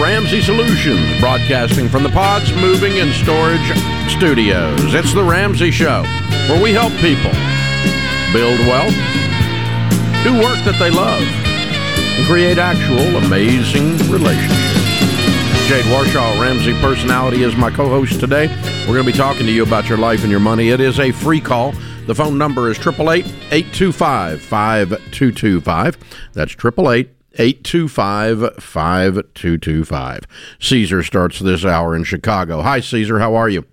Ramsey Solutions, broadcasting from the Pods Moving and Storage Studios. It's the Ramsey Show, where we help people build wealth, do work that they love, and create actual amazing relationships. Jade Warshaw, Ramsey Personality, is my co host today. We're going to be talking to you about your life and your money. It is a free call. The phone number is 888 825 5225. That's 888 825 5225. Caesar starts this hour in Chicago. Hi, Caesar. How are you?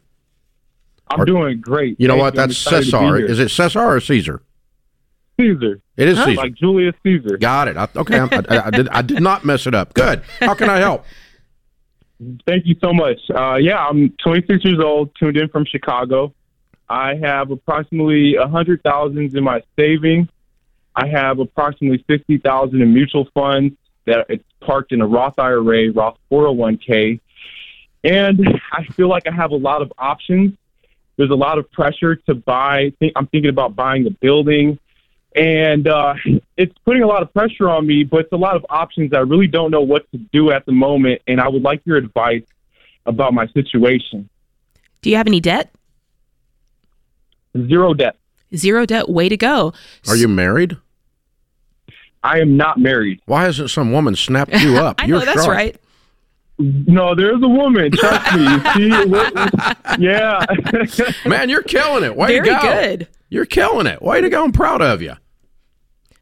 I'm doing great. You know Thank what? That's Cesar. Is it Cesar or Caesar? Caesar? It is Caesar. Like Julius Caesar. Got it. I, okay. I, I, I did, I did not mess it up. Good. How can I help? Thank you so much. Uh, yeah, I'm 26 years old, tuned in from Chicago. I have approximately a hundred thousands in my savings. I have approximately fifty thousand in mutual funds that it's parked in a Roth IRA, Roth 401k, and I feel like I have a lot of options. There's a lot of pressure to buy. I'm thinking about buying a building, and uh, it's putting a lot of pressure on me. But it's a lot of options. I really don't know what to do at the moment, and I would like your advice about my situation. Do you have any debt? Zero debt. Zero debt. Way to go. Are you married? I am not married. Why hasn't some woman snapped you up? I know You're that's sharp. right. No, there's a woman. Trust me. You see, what- yeah. Man, you're killing it. Way Very to go. good. You're killing it. Way to go. I'm proud of you.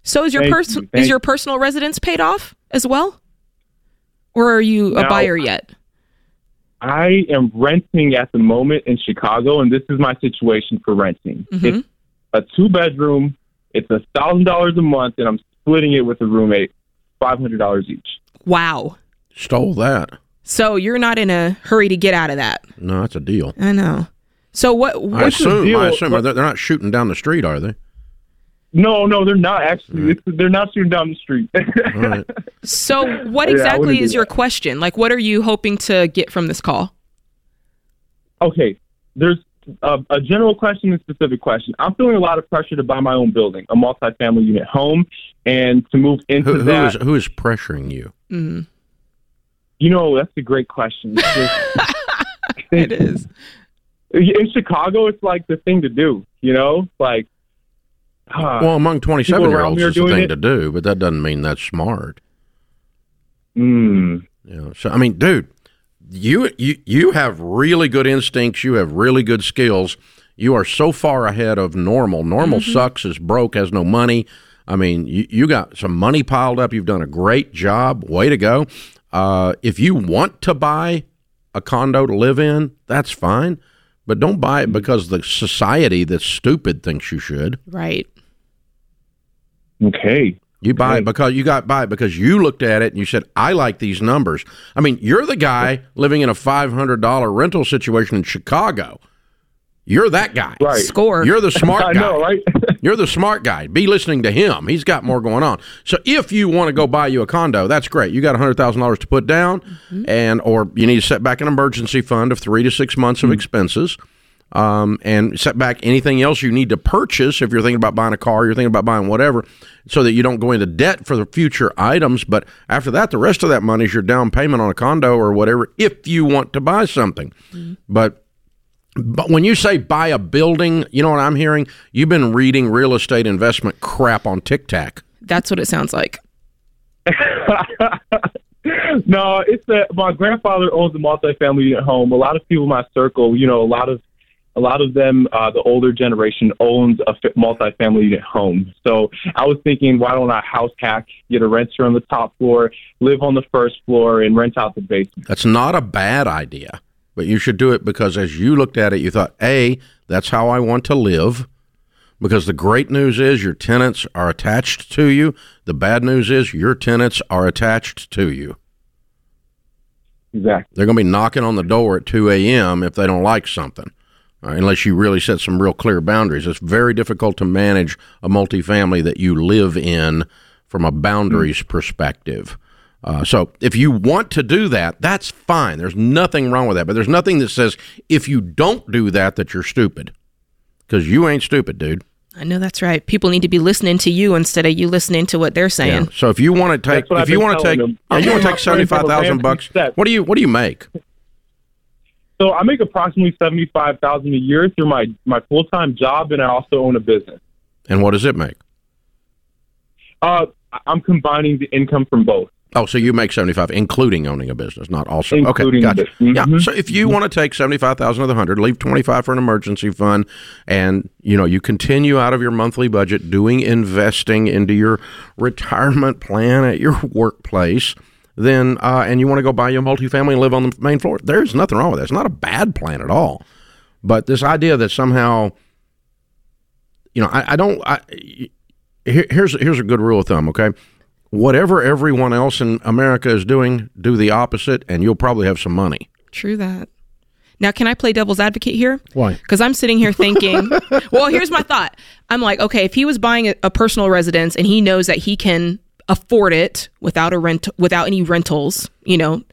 So is your Thank pers- you. is your personal residence paid off as well, or are you a No. buyer yet? I am renting at the moment in Chicago, and this is my situation for renting. Mhm. It's a two bedroom. It's a thousand dollars a month, and I'm splitting it with a roommate, five hundred dollars each. Wow. Stole that. So you're not in a hurry to get out of that. No, that's a deal. I know. So what? I what assume. deal? I assume they're, they're not shooting down the street, are they? No, no, they're not actually. It's, they're not shooting down the street. All right. so what exactly wouldn't is your that. question? Like, what are you hoping to get from this call? okay, there's a, a general question and specific question. I'm feeling a lot of pressure to buy my own building, a multifamily unit home, and to move into Who, who that. is who is pressuring you? Mm, You know, that's a great question. It's just- it is. in Chicago, it's like the thing to do. You know, like. uh, Well, among 27 year olds, it's the thing it. to do, but that doesn't mean that's smart. mm, You know, so I mean, dude, you you you have really good instincts. You have really good skills. You are so far ahead of normal. Normal sucks, is broke, has no money. I mean, you, you got some money piled up. You've done a great job. Way to go. Uh, if you want to buy a condo to live in, that's fine. But don't buy it because the society that's stupid thinks you should. Right. okay. You buy it because you got buy it because you looked at it and you said, "I like these numbers." I mean, you're the guy living in a five hundred dollar rental situation in Chicago. You're that guy. Right. Score. You're the smart I guy. know, right? You're the smart guy. Be listening to him. He's got more going on. So if you want to go buy you a condo, that's great. You got hundred thousand dollars to put down, mm-hmm. and or you need to set back an emergency fund of three to six months of mm-hmm. expenses, um, and set back anything else you need to purchase. If you're thinking about buying a car, you're thinking about buying whatever, so that you don't go into debt for the future items. But after that, the rest of that money is your down payment on a condo or whatever. If you want to buy something, but but when you say buy a building, you know what I'm hearing? You've been reading real estate investment crap on TikTok. That's what it sounds like. no, it's that my grandfather owns a multifamily unit home. A lot of people in my circle, you know, a lot of a lot of them, uh, the older generation owns a multifamily unit home. So I was thinking, why don't I house hack, get a renter on the top floor, live on the first floor, and rent out the basement? That's not a bad idea, but you should do it because as you looked at it, you thought, A, that's how I want to live. Because the great news is your tenants are attached to you. The bad news is your tenants are attached to you. Exactly. They're going to be knocking on the door at 2 a.m. if they don't like something, uh, unless you really set some real clear boundaries. It's very difficult to manage a multifamily that you live in from a boundaries perspective. Uh, so if you want to do that, that's fine. There's nothing wrong with that. But there's nothing that says if you don't do that that you're stupid, because you ain't stupid, dude. I know that's right. People need to be listening to you instead of you listening to what they're saying. Yeah. So if you want to take, if I've you want to take, them. yeah, you want to take My seventy friends have five a thousand band bucks. What do you What do you make? So I make approximately seventy five thousand a year through my my full time job, and I also own a business. And what does it make? Uh, I'm combining the income from both. Oh, so you make seventy five, including owning a business, not also. Including okay, gotcha. the- Yeah. So if you want to take seventy five thousand of the hundred, leave twenty five for an emergency fund, and you know you continue out of your monthly budget doing investing into your retirement plan at your workplace. Then, uh, and you want to go buy you a multifamily and live on the main floor. There's nothing wrong with that. It's not a bad plan at all. But this idea that somehow, you know, I, I don't. I, here, here's here's a good rule of thumb. Okay, whatever everyone else in America is doing, do the opposite, and you'll probably have some money. True that. Now, can I play devil's advocate here? Why? Because I'm sitting here thinking, well, here's my thought. I'm like, okay, if he was buying a, a personal residence and he knows that he can afford it without a rent, without any rentals, you know,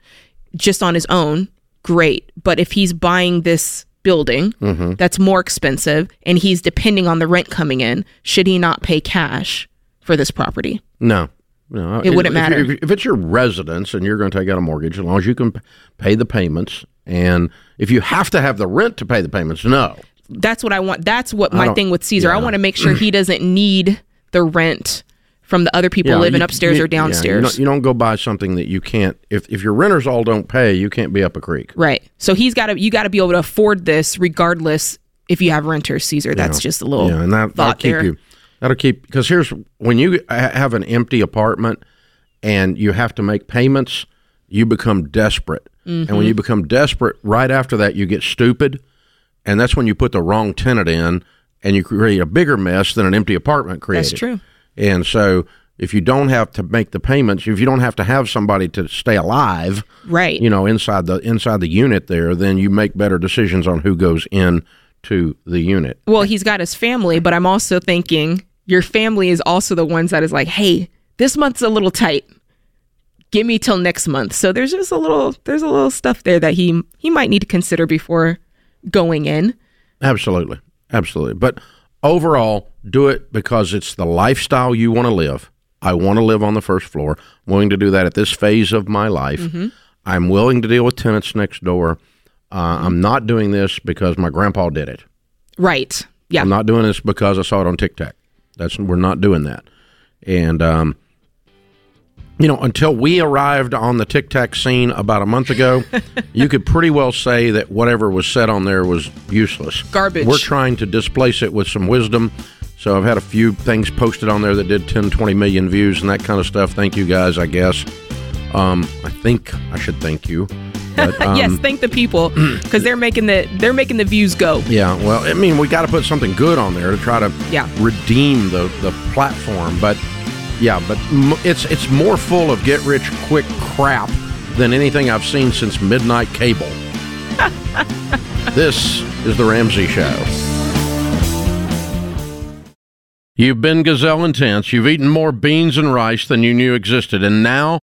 just on his own, great. But if he's buying this building Mm-hmm. that's more expensive and he's depending on the rent coming in, should he not pay cash for this property? No. No, It wouldn't matter. If, if it's your residence and you're going to take out a mortgage, as long as you can pay the payments, and if you have to have the rent to pay the payments, no. That's what I want. That's what my thing with Caesar. I want to make sure he doesn't need the rent from the other people Yeah, living you- upstairs you- or yeah, you downstairs. don't- you, don't, go buy something that you can't. If if your renters all don't pay, you can't be up a creek. Right. So he's got to you got to be able to afford this regardless if you have renters, Caesar. That's just a little Yeah, and that, that'll thought keep there. you. That'll keep because here's when you have an empty apartment and you have to make payments, you become desperate, and Mm-hmm. when you become desperate, right after that, you get stupid, and that's when you put the wrong tenant in, and you create a bigger mess than an empty apartment created. That's true. And so, if you don't have to make the payments, if you don't have to have somebody to stay alive, Right. you know, inside the inside the unit there, then you make better decisions on who goes in to the unit. well, he's got his family, but I'm also thinking your family is also the ones that is like, "Hey, this month's a little tight. Give me till next month." So there's just a little there's a little stuff there that he he might need to consider before going in. Absolutely. Absolutely. But overall, do it because it's the lifestyle you want to live. I want to live on the first floor. I'm willing to do that at this phase of my life. Mm-hmm. I'm willing to deal with tenants next door. Uh, I'm not doing this because my grandpa did it. Right. Yeah. I'm not doing this because I saw it on TikTok. That's we're not doing that. And um, you know, until we arrived on the TikTok scene about a month ago, you could pretty well say that whatever was said on there was useless. Garbage. We're trying to displace it with some wisdom. So I've had a few things posted on there that did 10, 20 million views and that kind of stuff. Thank you guys, I guess. Um, I think I should thank you. But, um, yes, thank the people because they're making the they're making the views go. Yeah, well, I mean, we got to put something good on there to try to Yeah. redeem the the platform. But yeah, but m- it's it's more full of get rich quick crap than anything I've seen since midnight cable. this is the Ramsey Show. You've been gazelle intense. You've eaten more beans and rice than you knew existed, and now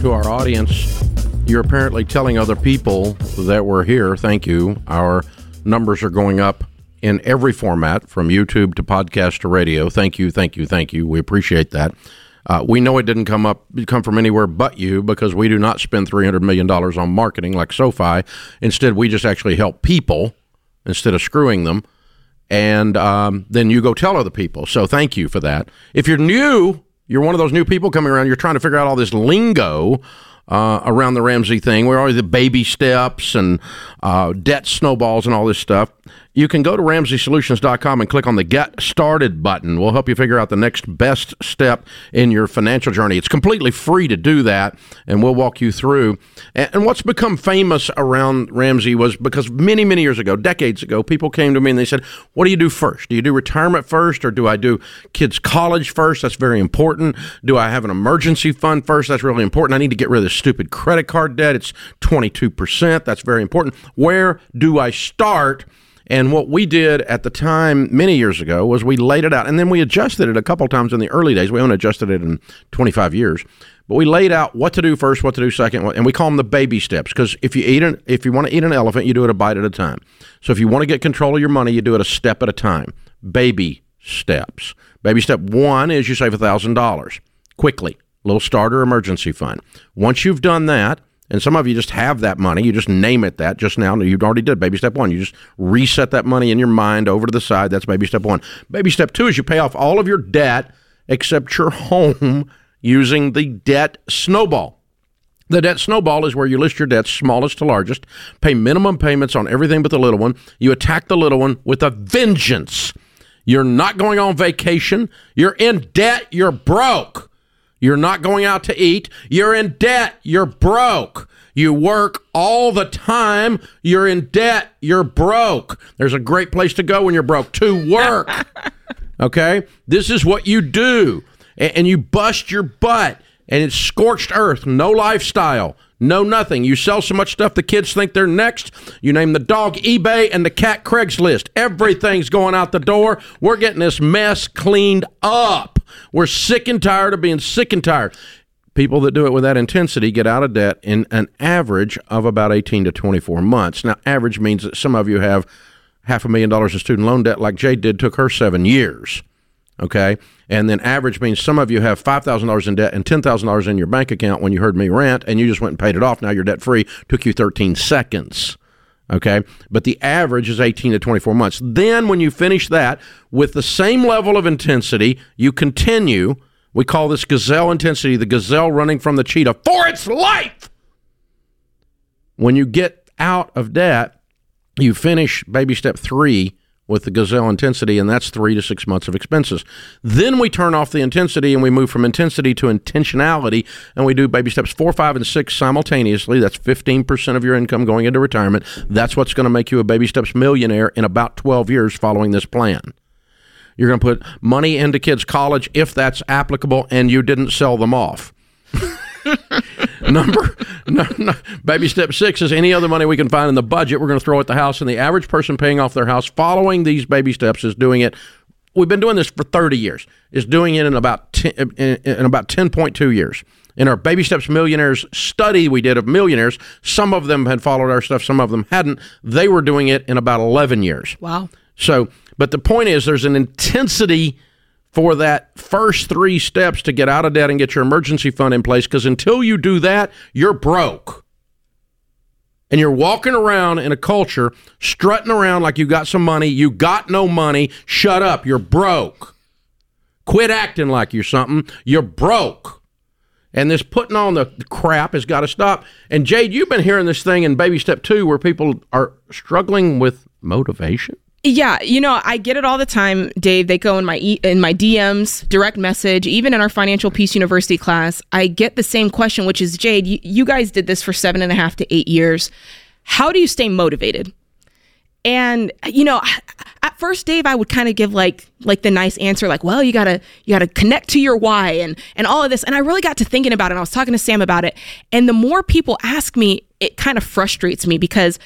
to our audience. You're apparently telling other people that we're here. Thank you. Our numbers are going up in every format from YouTube to podcast to radio. Thank you, thank you, thank you. We appreciate that. Uh, we know it didn't come up come from anywhere but you because we do not spend three hundred million dollars on marketing like SoFi. Instead, we just actually help people instead of screwing them. and um, then you go tell other people. So thank you for that. If you're new, you're one of those new people coming around. You're trying to figure out all this lingo uh, around the Ramsey thing. We're always the baby steps and uh, debt snowballs and all this stuff. You can go to RamseySolutions.com and click on the Get Started button. We'll help you figure out the next best step in your financial journey. It's completely free to do that, and we'll walk you through. And what's become famous around Ramsey was because many, many years ago, decades ago, people came to me and they said, What do you do first? Do you do retirement first, or do I do kids' college first? That's very important. Do I have an emergency fund first? That's really important. I need to get rid of this stupid credit card debt. It's 22%. That's very important. Where do I start? And what we did at the time many years ago was we laid it out and then we adjusted it a couple times in the early days. We haven't adjusted it in 25 years. But we laid out what to do first, what to do second, and we call them the baby steps. Because if you eat an, if you want to eat an elephant, you do it a bite at a time. So if you want to get control of your money, you do it a step at a time. Baby steps. Baby step one is you save thousand dollars quickly, little starter emergency fund. Once you've done that, and some of you just have that money. You just name it that just now. You already did baby step one. You just reset that money in your mind over to the side. That's baby step one. Baby step two is you pay off all of your debt except your home using the debt snowball. The debt snowball is where you list your debts, smallest to largest, pay minimum payments on everything but the little one. You attack the little one with a vengeance. You're not going on vacation. You're in debt. You're broke. You're not going out to eat. You're in debt. You're broke. You work all the time. You're in debt. You're broke. There's a great place to go when you're broke to work. okay? This is what you do. And you bust your butt, and it's scorched earth, no lifestyle. No, nothing. You sell so much stuff the kids think they're next. You name the dog eBay and the cat Craigslist. Everything's going out the door. We're getting this mess cleaned up. We're sick and tired of being sick and tired. People that do it with that intensity get out of debt in an average of about 18 to 24 months. Now, average means that some of you have half a million dollars in student loan debt, like Jade did, took her seven years. Okay. And then average means some of you have $5,000 in debt and $10,000 in your bank account when you heard me rant and you just went and paid it off. Now you're debt free. Took you 13 seconds. Okay. But the average is 18 to 24 months. Then when you finish that with the same level of intensity, you continue. We call this gazelle intensity, the gazelle running from the cheetah for its life. When you get out of debt, you finish baby step three with the gazelle intensity, and that's three to six months of expenses. Then we turn off the intensity and we move from intensity to intentionality, and we do baby steps four, five, and six simultaneously. That's 15% of your income going into retirement. That's what's going to make you a baby steps millionaire in about 12 years following this plan. You're going to put money into kids' college if that's applicable and you didn't sell them off. Number no, no, baby step six is any other money we can find in the budget. We're going to throw at the house, and the average person paying off their house following these baby steps is doing it. We've been doing this for 30 years. Is doing it in about 10, in, in about 10.2 years. In our Baby Steps Millionaires study we did of millionaires, some of them had followed our stuff, some of them hadn't. They were doing it in about 11 years. Wow. So, but the point is, there's an intensity for that first three steps to get out of debt and get your emergency fund in place because until you do that, you're broke. And you're walking around in a culture strutting around like you got some money. You got no money. Shut up. You're broke. Quit acting like you're something. You're broke. And this putting on the crap has got to stop. And Jade, you've been hearing this thing in baby step two where people are struggling with motivation. Yeah, you know, I get it all the time, Dave. They go in my e- in my DMs, direct message, even in our Financial Peace University class. I get the same question, which is, Jade, you, you guys did this for seven and a half to eight years. How do you stay motivated? And you know, at first, Dave, I would kind of give like like the nice answer, like, well, you gotta you gotta connect to your why and and all of this. And I really got to thinking about it. And I was talking to Sam about it. And the more people ask me, it kind of frustrates me because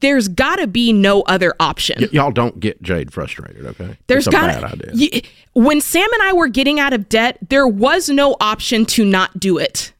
there's got to be no other option. Y- y'all don't get Jade frustrated, okay? There's got to. Y- when Sam and I were getting out of debt, there was no option to not do it.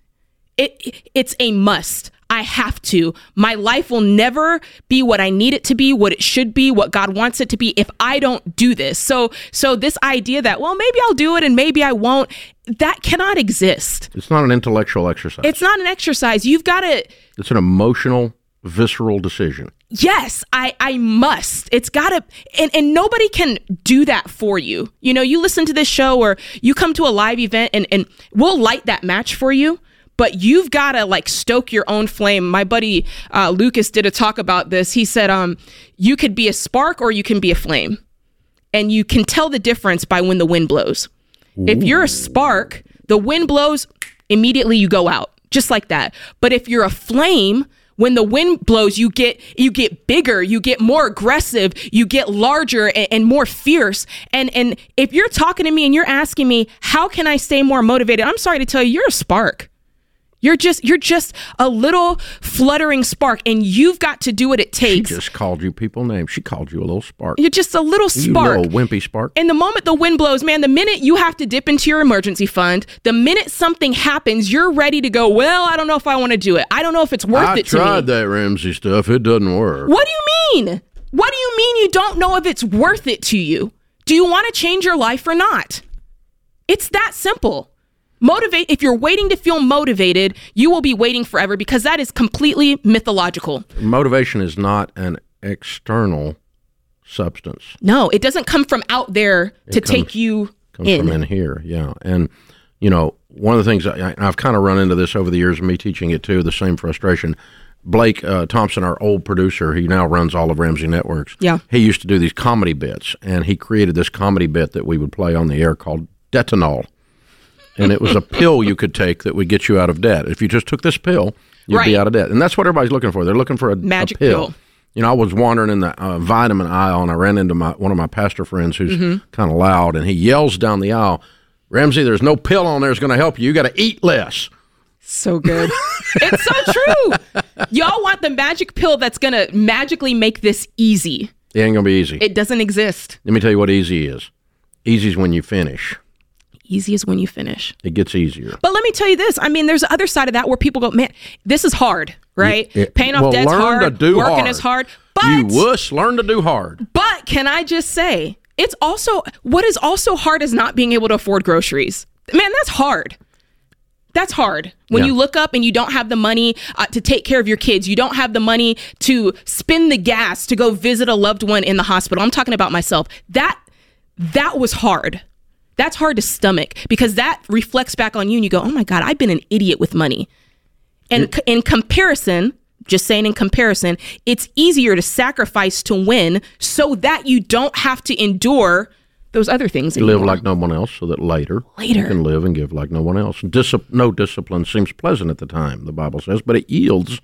It it's a must. I have to. My life will never be what I need it to be, what it should be, what God wants it to be if I don't do this. So so this idea that well maybe I'll do it and maybe I won't, that cannot exist. It's not an intellectual exercise. It's not an exercise. You've got to It's an emotional visceral decision. Yes, I I must. It's got to and and nobody can do that for you. You know, you listen to this show or you come to a live event and and we'll light that match for you. But you've got to like stoke your own flame. My buddy uh, Lucas did a talk about this. He said, um, you could be a spark or you can be a flame, and you can tell the difference by when the wind blows. If you're a spark, the wind blows, immediately you go out, just like that. But if you're a flame, when the wind blows, you get you get bigger, you get more aggressive, you get larger and, and more fierce. And and if you're talking to me and you're asking me how can I stay more motivated, I'm sorry to tell you, you're a spark. You're just you're just a little fluttering spark, and you've got to do what it takes. She just called you people names. She called you a little spark. you're just a little spark. You little wimpy spark. And the moment the wind blows, man, the minute you have to dip into your emergency fund, the minute something happens, you're ready to go, well, I don't know if I want to do it. I don't know if it's worth I it to me. I tried that Ramsey stuff. It doesn't work. What do you mean? What do you mean you don't know if it's worth it to you? Do you want to change your life or not? It's that simple. Motivate if you're waiting to feel motivated, you will be waiting forever because that is completely mythological. Motivation is not an external substance. No, it doesn't come from out there to comes- take you comes in. from in here. Yeah, and you know one of the things I, I've kind of run into this over the years, of me teaching it too. The same frustration. Blake uh, Thompson, our old producer, he now runs all of Ramsey Networks. Yeah. he used to do these comedy bits, and he created this comedy bit that we would play on the air called Detonol, and it was a pill you could take that would get you out of debt. If you just took this pill, you'd Right. be out of debt, and that's what everybody's looking for. They're looking for a a Magic pill. pill. You know, I was wandering in the uh, vitamin aisle and I ran into my one of my pastor friends who's Mm-hmm. kind of loud, and he yells down the aisle, "Ramsey, there's no pill on there that's going to help you. You got to eat less." So good. it's so true. Y'all want the magic pill that's going to magically make this easy. It ain't going to be easy. It doesn't exist. Let me tell you what easy is. Easy is when you finish. Easy is when you finish. It gets easier. But let me tell you this. I mean, there's the other side of that where people go, man, this is hard, right? Yeah, Paying off well, debt's hard. to do working hard. is hard. But you wuss, learn to do hard. but can I just say, it's also what is also hard is not being able to afford groceries. Man, that's hard. That's hard. When Yeah. you look up and you don't have the money uh, to take care of your kids, you don't have the money to spin the gas to go visit a loved one in the hospital. I'm talking about myself. That that was hard. That's hard to stomach because that reflects back on you and you go, "Oh my god, I've been an idiot with money." And c- in comparison, just saying in comparison, it's easier to sacrifice to win so that you don't have to endure those other things You live like no one else so that later, Later. you can live and give like no one else. No discipline seems pleasant at the time, the Bible says, but it yields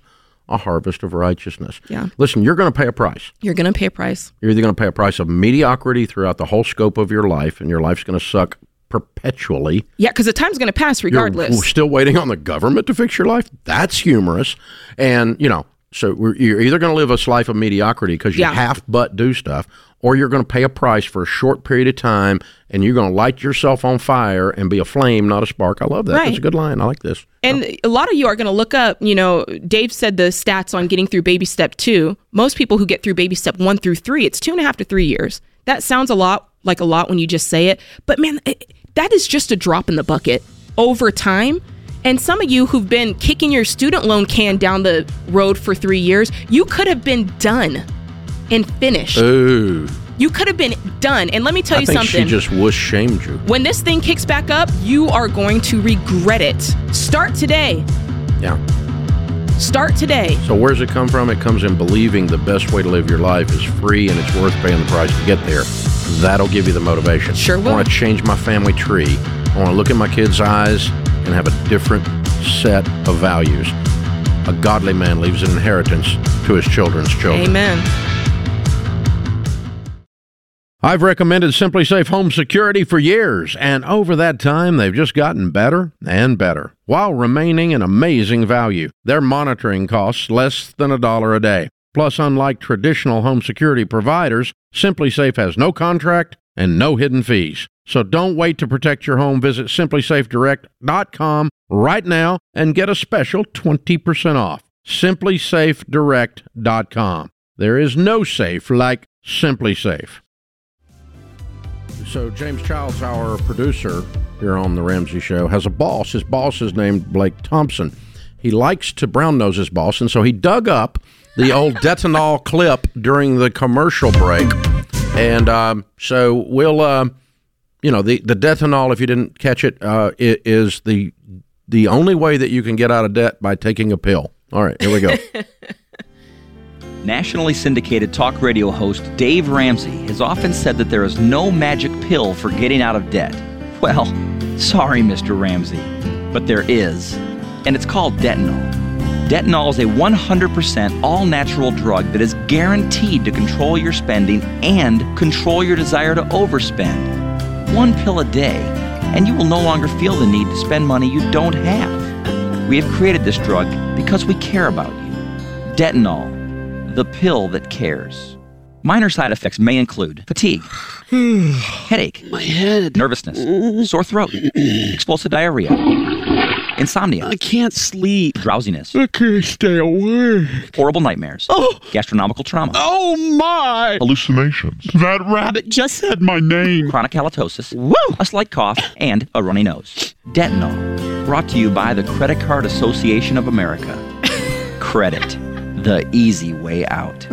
a harvest of righteousness. Yeah. Listen, you're going to pay a price. You're going to pay a price. You're either going to pay a price of mediocrity throughout the whole scope of your life, and your life's going to suck perpetually. Yeah, because the time's going to pass regardless. You're still waiting on the government to fix your life. That's humorous. And, you know, so we're, you're either going to live a life of mediocrity because you Yeah. half but do stuff, or you're going to pay a price for a short period of time and you're going to light yourself on fire and be a flame, not a spark. I love that. That's a good line. I like this. And a lot of you are going to look up, you know, Dave said the stats on getting through baby step two. Most people who get through baby step one through three, it's two and a half to three years. That sounds a lot like a lot when you just say it. But man, it, that is just a drop in the bucket over time. And some of you who've been kicking your student loan can down the road for three years, you could have been done and finished. Ooh. you could have been done. And let me tell I you think something. she just whoosh shamed you. when this thing kicks back up, you are going to regret it. Start today. Yeah. Start today. So where's it come from? It comes in believing the best way to live your life is free and it's worth paying the price to get there. That'll give you the motivation. Sure will. I want to change my family tree. I want to look in my kids' eyes and have a different set of values. A godly man leaves an inheritance to his children's children. Amen. I've recommended SimpliSafe Home Security for years, and over that time, they've just gotten better and better while remaining an amazing value. Their monitoring costs less than a dollar a day. Plus, unlike traditional home security providers, SimpliSafe has no contract and no hidden fees. So don't wait to protect your home. Visit simplisafedirect.com right now and get a special 20% off. simplisafedirect.com. There is no safe like SimpliSafe. So James Childs, our producer here on the Ramsey Show, has a boss. His boss is named Blake Thompson. he likes to brown nose his boss, and so he dug up the old Detonol clip during the commercial break, and um, so we'll, uh, you know, the the Detonol, if you didn't catch it, uh, it is the the only way that you can get out of debt by taking a pill. All right, here we go. Nationally syndicated talk radio host Dave Ramsey has often said that there is no magic pill for getting out of debt. Well, sorry, Mr. Ramsey, but there is. And it's called Detonol. Detonol is a 100% all natural drug that is guaranteed to control your spending and control your desire to overspend. One pill a day, and you will no longer feel the need to spend money you don't have. We have created this drug because we care about you. Detonol, the pill that cares. Minor side effects may include fatigue, headache, My head. nervousness, sore throat, explosive diarrhea, insomnia, I can't sleep. drowsiness, I can't stay awake. horrible nightmares, Oh, gastronomical trauma, oh my! hallucinations. That rabbit just said my name. chronic halitosis, Woo! a slight cough, and a runny nose. Detonol, brought to you by the Credit Card Association of America. Credit, the easy way out.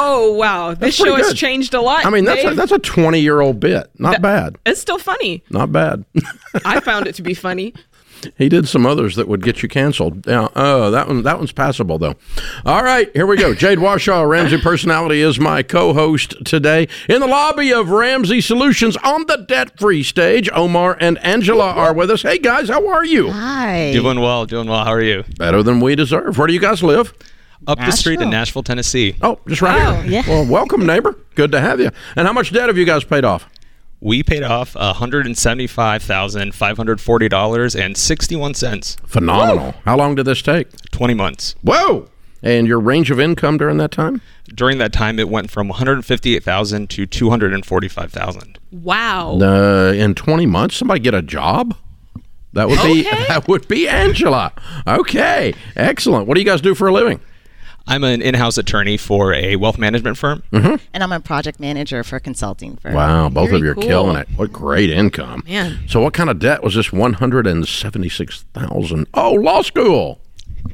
Oh wow, this pretty show has changed a lot. I mean, that's a, that's a twenty year old bit. Not bad. it's still funny. Not bad. I found it to be funny. He did some others that would get you canceled. Yeah. Oh, that one that one's passable though. All right, here we go. Jade Warshaw, Ramsey personality, is my co-host today in the lobby of Ramsey Solutions on the debt-free stage. Omar and Angela are with us. Hey guys, how are you? Hi. Doing well, doing well. How are you? Better than we deserve. Where do you guys live? Up the street in Nashville. Nashville, Tennessee. Oh, just right Oh, here. yeah. Well, welcome, neighbor. Good to have you. And how much debt have you guys paid off? We paid off $175,540.61. Phenomenal. How long did this take? 20 months. Whoa! And your range of income during that time? During that time, it went from 158,000 to 245,000. Wow. Uh, in 20 months, somebody get a job? That would be Okay. that would be Angela. Okay, excellent. What do you guys do for a living? I'm an in-house attorney for a wealth management firm. And I'm a project manager for a consulting firm. Wow, both Very of you are cool. killing it. What great income, Man. So, what kind of debt was this? One hundred and seventy-six thousand. Oh, law school.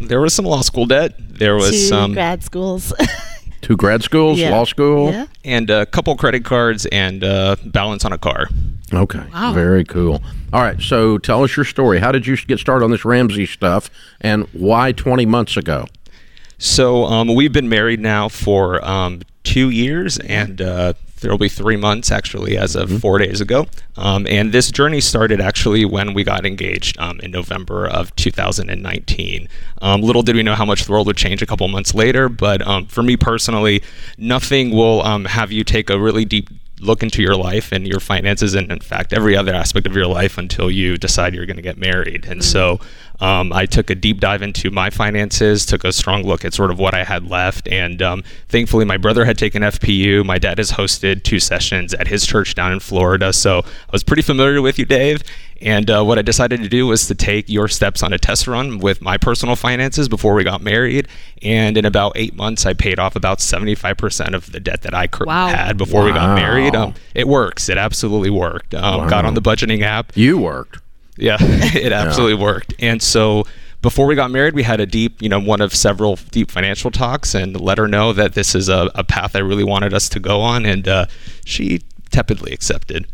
There was some law school debt. There was Two some grad schools. Two grad schools, Yeah. law school. yeah. and a couple credit cards and uh, balance on a car. Okay, Wow. very cool. All right, so tell us your story. How did you get started on this Ramsey stuff, and why twenty months ago? So um, we've been married now for um, two years, and uh, there'll be three months actually as of four days ago. Um, and this journey started actually when we got engaged um, in November of 2019. Um, little did we know how much the world would change a couple months later, but um, for me personally, nothing will um, have you take a really deep look into your life and your finances and in fact every other aspect of your life until you decide you're going to get married. And so um, i took a deep dive into my finances took a strong look at sort of what i had left and um, thankfully my brother had taken fpu my dad has hosted two sessions at his church down in florida so i was pretty familiar with you dave and uh, what I decided to do was to take your steps on a test run with my personal finances before we got married. And in about eight months, I paid off about 75% of the debt that I cur- Wow. had before we got married. Um, it works. It absolutely worked. Um, Got on the budgeting app. You worked. Yeah, it absolutely worked. And so before we got married, we had a deep, you know, one of several deep financial talks and let her know that this is a, a path I really wanted us to go on. And uh, she tepidly accepted.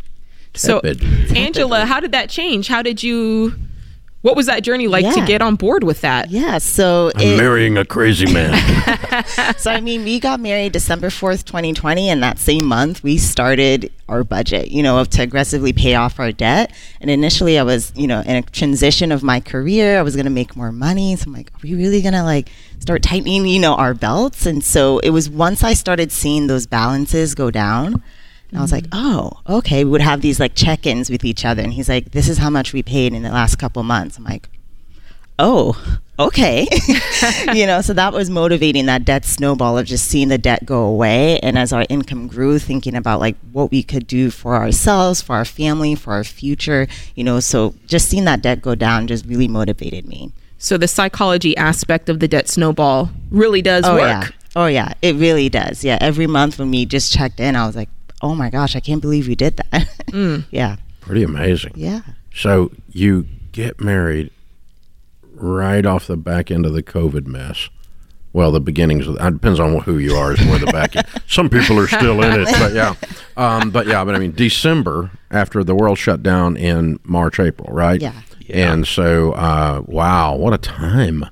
So, Angela, how did that change? How did you? What was that journey like to get on board with that? Yeah. So I'm it, marrying a crazy man. so I mean, we got married December fourth, twenty twenty, and that same month we started our budget. You know, to aggressively pay off our debt. And initially, I was, you know, in a transition of my career. I was going to make more money. So I'm like, are we really going to like start tightening, you know, our belts? And so it was once I started seeing those balances go down. And I was like, oh, okay. We would have these like check ins with each other. And he's like, this is how much we paid in the last couple months. I'm like, oh, okay. you know, so that was motivating that debt snowball of just seeing the debt go away. And as our income grew, thinking about like what we could do for ourselves, for our family, for our future, you know, so just seeing that debt go down just really motivated me. So the psychology aspect of the debt snowball really does oh, work. yeah. Oh, yeah. It really does. Yeah. Every month when we just checked in, I was like, oh my gosh, I can't believe you did that. Yeah. Pretty amazing. Yeah. So you get married right off the back end of the COVID mess. Well, the beginnings of it depends on who you are. Is where the back end. Some people are still in it, but yeah, um, but yeah, but I mean, December after the world shut down in March, April, right? Yeah. And so, uh, wow, what a time!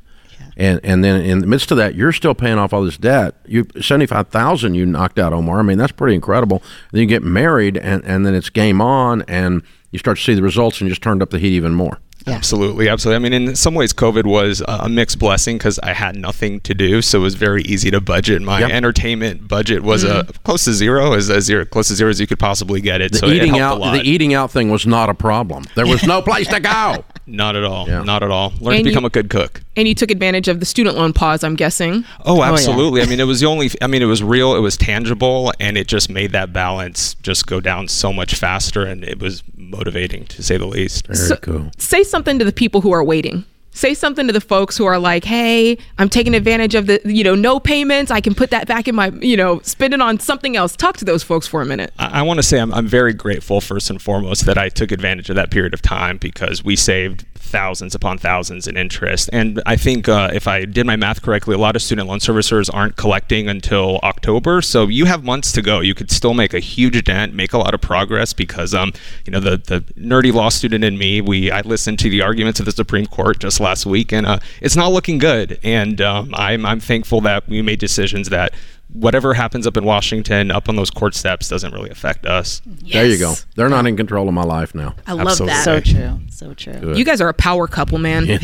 And and then in the midst of that, you're still paying off all this debt. You seventy five thousand you knocked out, Omar. I mean, that's pretty incredible. Then you get married, and and then it's game on, and you start to see the results, and you just turned up the heat even more. Absolutely, absolutely. I mean, in some ways, COVID was a mixed blessing because I had nothing to do, so it was very easy to budget. My Yep. entertainment budget was uh, close to zero, as, as zero, close to zero as you could possibly get it. The so it eating helped out, a lot. the eating out thing was not a problem. There was no place to go. Not at all. Yeah. Not at all. Learn And to become you- a good cook. And you took advantage of the student loan pause, I'm guessing. Oh, oh, yeah. absolutely. I mean, it was the only. I mean, it was real. It was tangible, and it just made that balance just go down so much faster, and it was motivating to say the least. Very So- cool. Say something to the people who are waiting. Say something to the folks who are like, "Hey, I'm taking advantage of the, you know, no payments. I can put that back in my, you know, spend it on something else." Talk to those folks for a minute. I, I want to say I'm, I'm very grateful, first and foremost, that I took advantage of that period of time because we saved thousands upon thousands in interest. And I think uh, if I did my math correctly, a lot of student loan servicers aren't collecting until October. So you have months to go. You could still make a huge dent, make a lot of progress because, um, you know, the, the nerdy law student in me, we I listened to the arguments of the Supreme Court just last week, and uh, it's not looking good. And um, I'm, I'm thankful that we made decisions that whatever happens up in Washington, up on those court steps, doesn't really affect us. There you go. They're not in control of my life now. I love Absolutely. that. So true. So true. You guys are a power couple, man.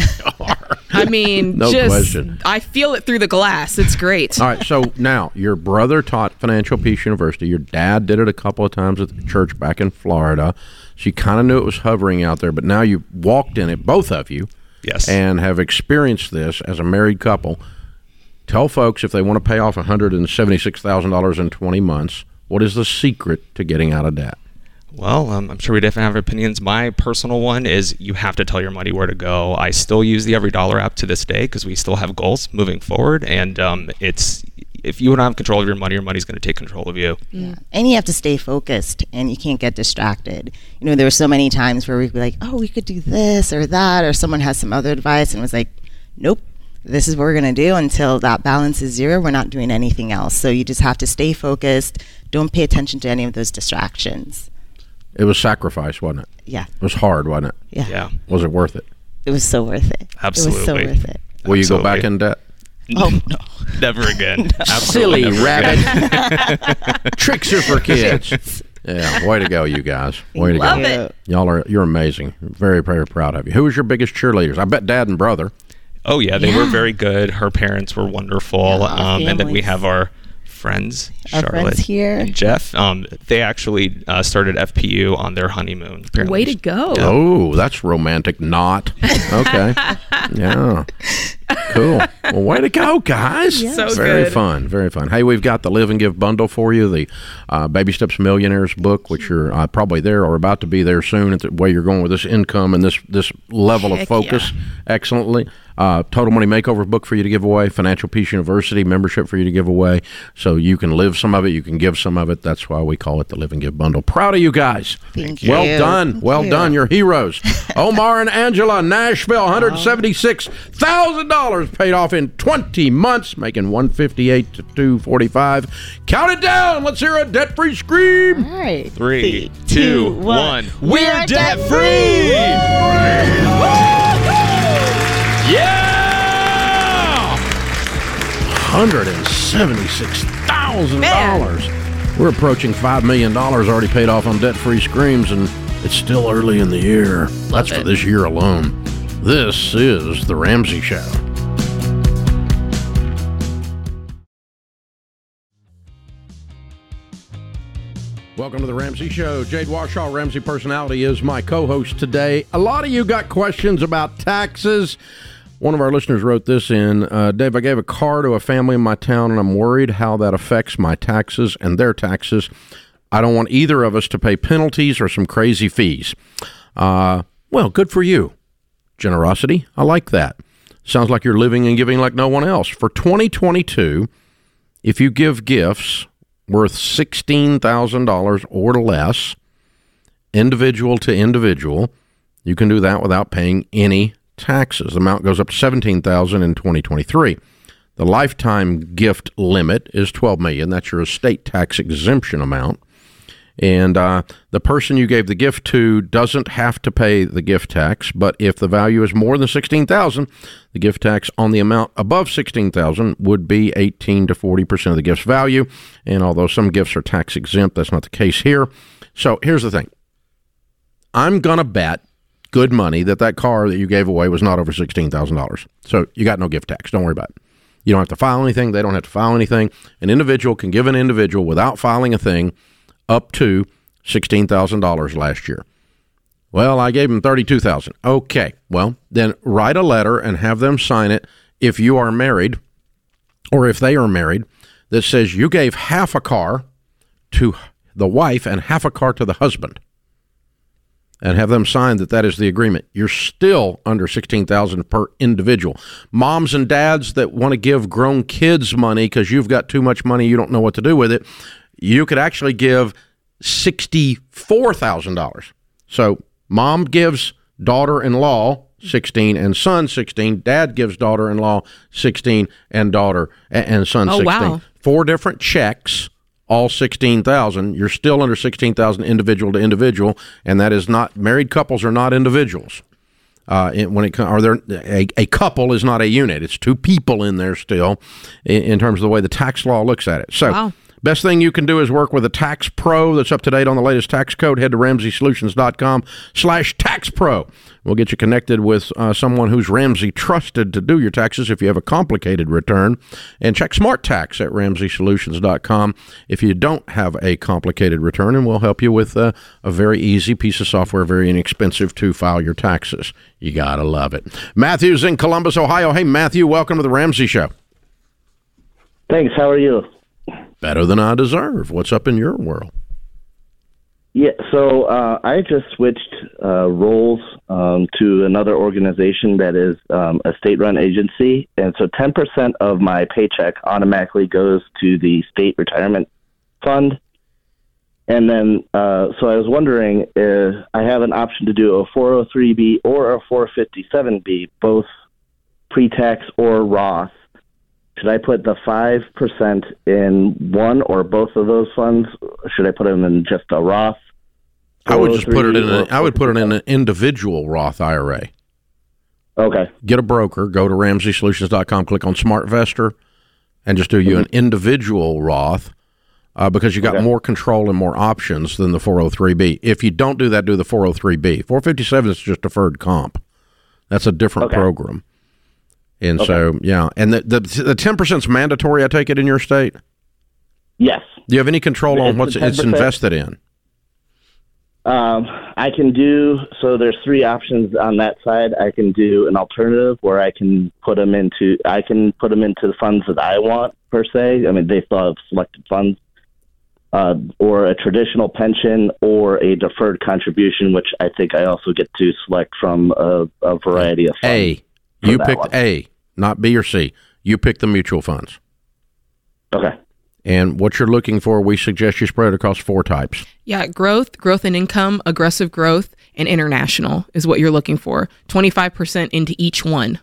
I mean, No just question. I feel it through the glass. It's great. All right. So now your brother taught Financial Peace University. Your dad did it a couple of times at the church back in Florida. So you kind of knew it was hovering out there, but now you walked in it, both of you, Yes. and have experienced this as a married couple. Tell folks if they want to pay off $176,000 in 20 months, what is the secret to getting out of debt? Well, um, I'm sure we definitely have opinions. My personal one is you have to tell your money where to go. I still use the EveryDollar app to this day because we still have goals moving forward, and um, it's if you don't have control of your money, your money's going to take control of you. Yeah. And you have to stay focused and you can't get distracted. You know, there were so many times where we'd be like, oh, we could do this or that, or someone has some other advice and was like, nope, this is what we're going to do until that balance is zero. We're not doing anything else. So you just have to stay focused. Don't pay attention to any of those distractions. It was sacrifice, wasn't it? Yeah. It was hard, wasn't it? Yeah. Yeah, Was it worth it? It was so worth it. Absolutely. It was so worth it. Will you go back in debt? Oh, no. never again. Absolutely Silly never again. rabbit. Tricks are for kids. Yeah, way to go, you guys. Way to Love go. it. Y'all are you're amazing. Very, very proud of you. Who was your biggest cheerleaders? I bet dad and brother. Oh yeah, they were very good. Her parents were wonderful, Yeah, um, and then we have our friends, Our Charlotte friends here. and Jeff. Um, they actually uh, started FPU on their honeymoon. apparently. Way to go. Oh, that's romantic. Not okay. yeah. Cool. Well, way to go, guys. So very good. fun. Very fun. Hey, we've got the Live and Give bundle for you, the uh, Baby Steps Millionaires book, which you're uh, probably there or about to be there soon. At the way you're going with this income and this this level of Heck focus, excellently. Uh, Total Money Makeover book for you to give away. Financial Peace University membership for you to give away, so you can live some of it, you can give some of it. That's why we call it the Live and Give bundle. Proud of you guys. Thank you. Well done. Thank well you. done. You're heroes. Omar and Angela, Nashville, $176,000 paid off in 20 months, making 158 to 245. Count it down. Let's hear a debt free scream. All right. Three, two, one. We're debt free. Yeah! $176,000. We're approaching $5 million already paid off on debt free screams, and it's still early in the year. That's for it. this year alone. This is The Ramsey Show. Welcome to the Ramsey Show. Jade Warshaw, Ramsey Personality, is my co host today. A lot of you got questions about taxes. One of our listeners wrote this in uh, Dave, I gave a car to a family in my town, and I'm worried how that affects my taxes and their taxes. I don't want either of us to pay penalties or some crazy fees. Uh, well, good for you. Generosity, I like that. Sounds like you're living and giving like no one else. For 2022, if you give gifts worth $16,000 or less, individual to individual, you can do that without paying any taxes. The amount goes up to 17000 in 2023. The lifetime gift limit is 12 million. That's your estate tax exemption amount. And uh, the person you gave the gift to doesn't have to pay the gift tax, but if the value is more than sixteen thousand, the gift tax on the amount above sixteen thousand would be eighteen to forty percent of the gift's value. And although some gifts are tax exempt, that's not the case here. So here's the thing: I'm gonna bet good money that that car that you gave away was not over sixteen thousand dollars. So you got no gift tax. Don't worry about it. You don't have to file anything. They don't have to file anything. An individual can give an individual without filing a thing up to $16,000 last year. Well, I gave them 32,000. Okay. Well, then write a letter and have them sign it if you are married or if they are married that says you gave half a car to the wife and half a car to the husband and have them sign that that is the agreement. You're still under 16,000 per individual. Moms and dads that want to give grown kids money cuz you've got too much money you don't know what to do with it, you could actually give $64,000. So mom gives daughter-in-law 16 and son 16, dad gives daughter-in-law 16 and daughter and son Oh, 16. wow. Four different checks all 16,000 you're still under 16,000 individual to individual and that is not married couples are not individuals uh, it- when it comes, or there a, a couple is not a unit. It's two people in there still, in, in terms of the way the tax law looks at it. So, Wow. Best thing you can do is work with a tax pro that's up to date on the latest tax code. Head to RamseySolutions.com/slash tax pro. We'll get you connected with uh, someone who's Ramsey trusted to do your taxes if you have a complicated return, and check SmartTax at RamseySolutions.com if you don't have a complicated return, and we'll help you with uh, a very easy piece of software, very inexpensive to file your taxes. You gotta love it. Matthew's in Columbus, Ohio. Hey, Matthew, welcome to the Ramsey Show. Thanks. How are you? Better than I deserve. What's up in your world? Yeah. So uh, I just switched uh, roles um, to another organization that is um, a state-run agency, and so 10% of my paycheck automatically goes to the state retirement fund. And then, uh, so I was wondering if I have an option to do a 403b or a 457b, both pre-tax or Roth. Should I put the five percent in one or both of those funds? Should I put them in just a Roth? I would just put it in. A, 403 I would put it in an individual Roth IRA. Okay. Get a broker. Go to RamseySolutions.com. Click on SmartVestor, and just do you an individual Roth. Uh, because you got Okay. more control and more options than the 403b. If you don't do that, do the 403b. 457 is just deferred comp. That's a different Okay. program. And so, yeah, and the the the ten percent is mandatory. I take it in your state. Yes. Do you have any control on It's what's it's invested in? Um, I can do so. There's three options on that side. I can do an alternative where I can put them into. I can put them into the funds that I want per se. I mean, they still have selected funds, uh, or a traditional pension, or a deferred contribution, which I think I also get to select from a, a variety of funds. A. You picked one. A, not B or C. You pick the mutual funds. Okay. And what you're looking for, we suggest you spread it across four types. Yeah, growth, growth in income, aggressive growth, and international is what you're looking for. 25% into each one.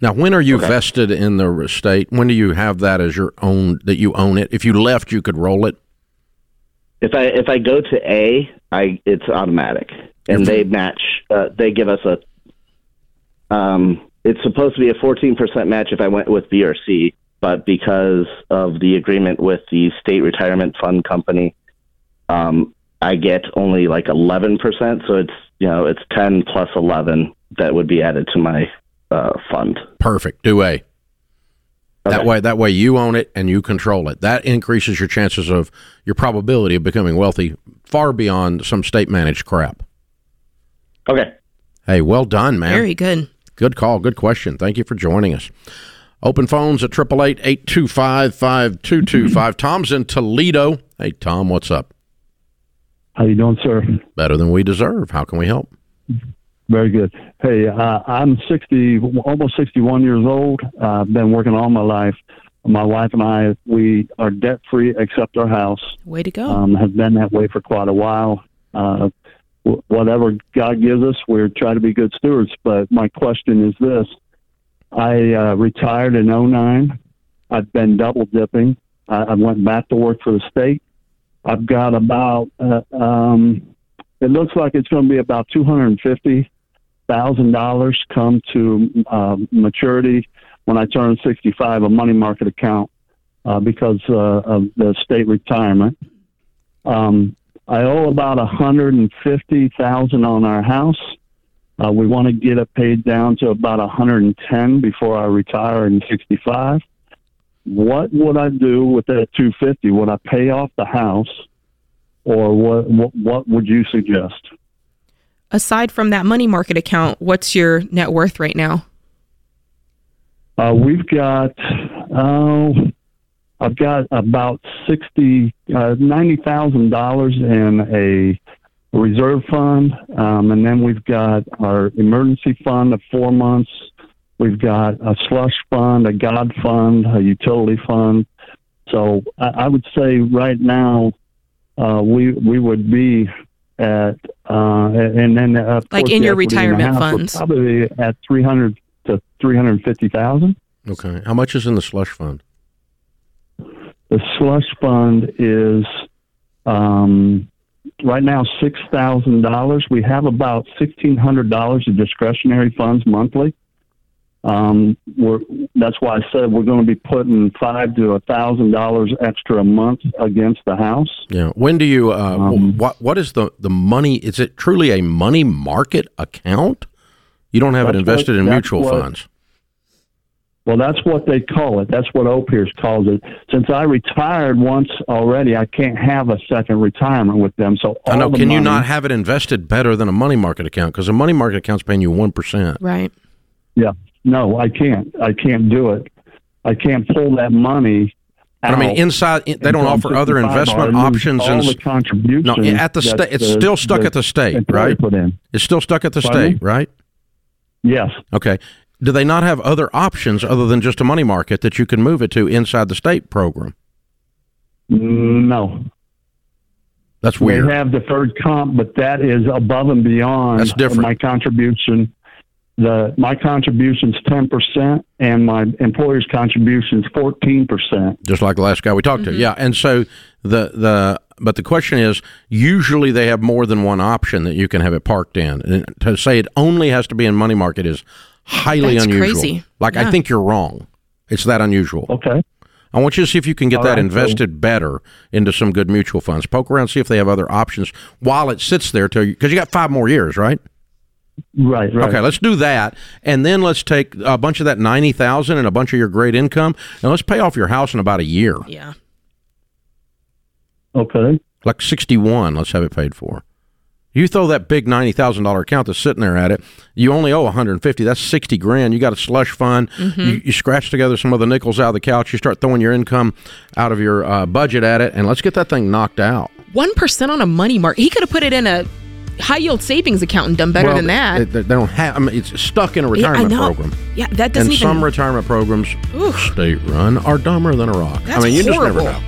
Now, when are you Okay. vested in the estate? When do you have that as your own, that you own it? If you left, you could roll it. If I if I go to A, I it's automatic, and they match. Uh, they give us a. Um, it's supposed to be a fourteen percent match if I went with B or C, but because of the agreement with the state retirement fund company, um, I get only like eleven percent. So it's you know it's ten plus eleven that would be added to my uh, fund. Perfect. Do A. That way, that way you own it and you control it. That increases your chances of your probability of becoming wealthy far beyond some state managed crap. Okay. Hey, well done, man. Very good. Good call. Good question. Thank you for joining us. Open phones at 888-825-5225. Tom's in Toledo. Hey, Tom, what's up? How you doing, sir? Better than we deserve. How can we help? Very good. Hey, uh, I'm 60, almost 61 years old. Uh, I've been working all my life. My wife and I, we are debt free except our house. Way to go. Um, have been that way for quite a while. Uh, wh- whatever God gives us, we try to be good stewards. But my question is this: I uh, retired in '09. I've been double dipping. I, I went back to work for the state. I've got about uh, um, it looks like it's going to be about two hundred and fifty thousand dollars come to uh, maturity when I turn sixty five. A money market account uh, because uh, of the state retirement. Um, I owe about a hundred and fifty thousand on our house. Uh, we want to get it paid down to about a hundred and ten before I retire in sixty five. What would I do with that two fifty? Would I pay off the house, or what? What, what would you suggest? Aside from that money market account, what's your net worth right now? Uh, we've got, oh, I've got about sixty, uh, ninety thousand dollars in a reserve fund, um, and then we've got our emergency fund of four months. We've got a slush fund, a God fund, a utility fund. So I, I would say right now uh, we we would be at, uh, and then uh, of Like in your retirement house, we're funds. probably at three hundred to three hundred fifty thousand. Okay. How much is in the slush fund? The slush fund is um, right now six thousand dollars. We have about sixteen hundred dollars of discretionary funds monthly. Um, we're, that's why I said we're going to be putting five to a thousand dollars extra a month against the house. Yeah. When do you? Uh, Um, what What is the the money? Is it truly a money market account? You don't have it invested what- in mutual what- funds. Well, that's what they call it. That's what OPERS calls it. Since I retired once already, I can't have a second retirement with them. So I know. all the Can you not have it invested better than a money market account? Because a money market account's paying you one percent. Right. Yeah. No, I can't. I can't do it. I can't pull that money. But I mean, inside they don't offer other investment options all and the contributions. No, at the state, it's still stuck at the state, right? Put in. It's still stuck at the Pardon state, right? Yes. Okay. Do they not have other options other than just a money market that you can move it to inside the state program? No. That's weird. They have deferred comp, but that is above and beyond That's different. my contribution. The my contribution's ten percent, and my employer's contribution's fourteen percent. just like the last guy we talked to. Mm-hmm. Yeah, and so the the but the question is, usually they have more than one option that you can have it parked in. And to say it only has to be in money market is highly That's unusual. crazy. Like I think you're wrong. It's that unusual. Okay. I want you to see if you can get All that right, so- invested better into some good mutual funds. Poke around, see if they have other options while it sits there till you. because you got five more years, right? Right. Right. Okay, let's do that, and then let's take a bunch of that ninety thousand and a bunch of your great income, and let's pay off your house in about a year, Yeah. Okay. like sixty-one. Let's have it paid for. You throw that big ninety thousand dollar account that's sitting there at it. You only owe one hundred and fifty. That's sixty grand. You got a slush fund. You, you scratch together some of the nickels out of the couch. You start throwing your income out of your uh, budget at it, and let's get that thing knocked out. One percent on a money market. He could have put it in a high yield savings account and done better Well, than that. They, they don't have. I mean, it's stuck in a retirement know. program. Yeah, that doesn't even. some retirement programs, Oof. state run, are dumber than a rock. That's I mean, you just never know.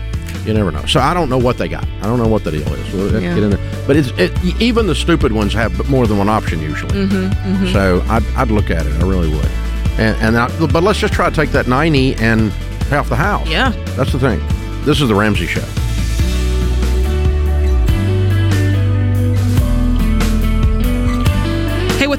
You never know. So I don't know what they got. I don't know what the deal is. We'll Yeah. get in there. But it's it, even the stupid ones have more than one option usually. Mm-hmm, So I'd, I'd look at it. I really would. And and I, but let's just try to take that ninety and half the house. Yeah. That's the thing. This is the Ramsey Show.